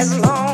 as long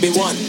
baby, one.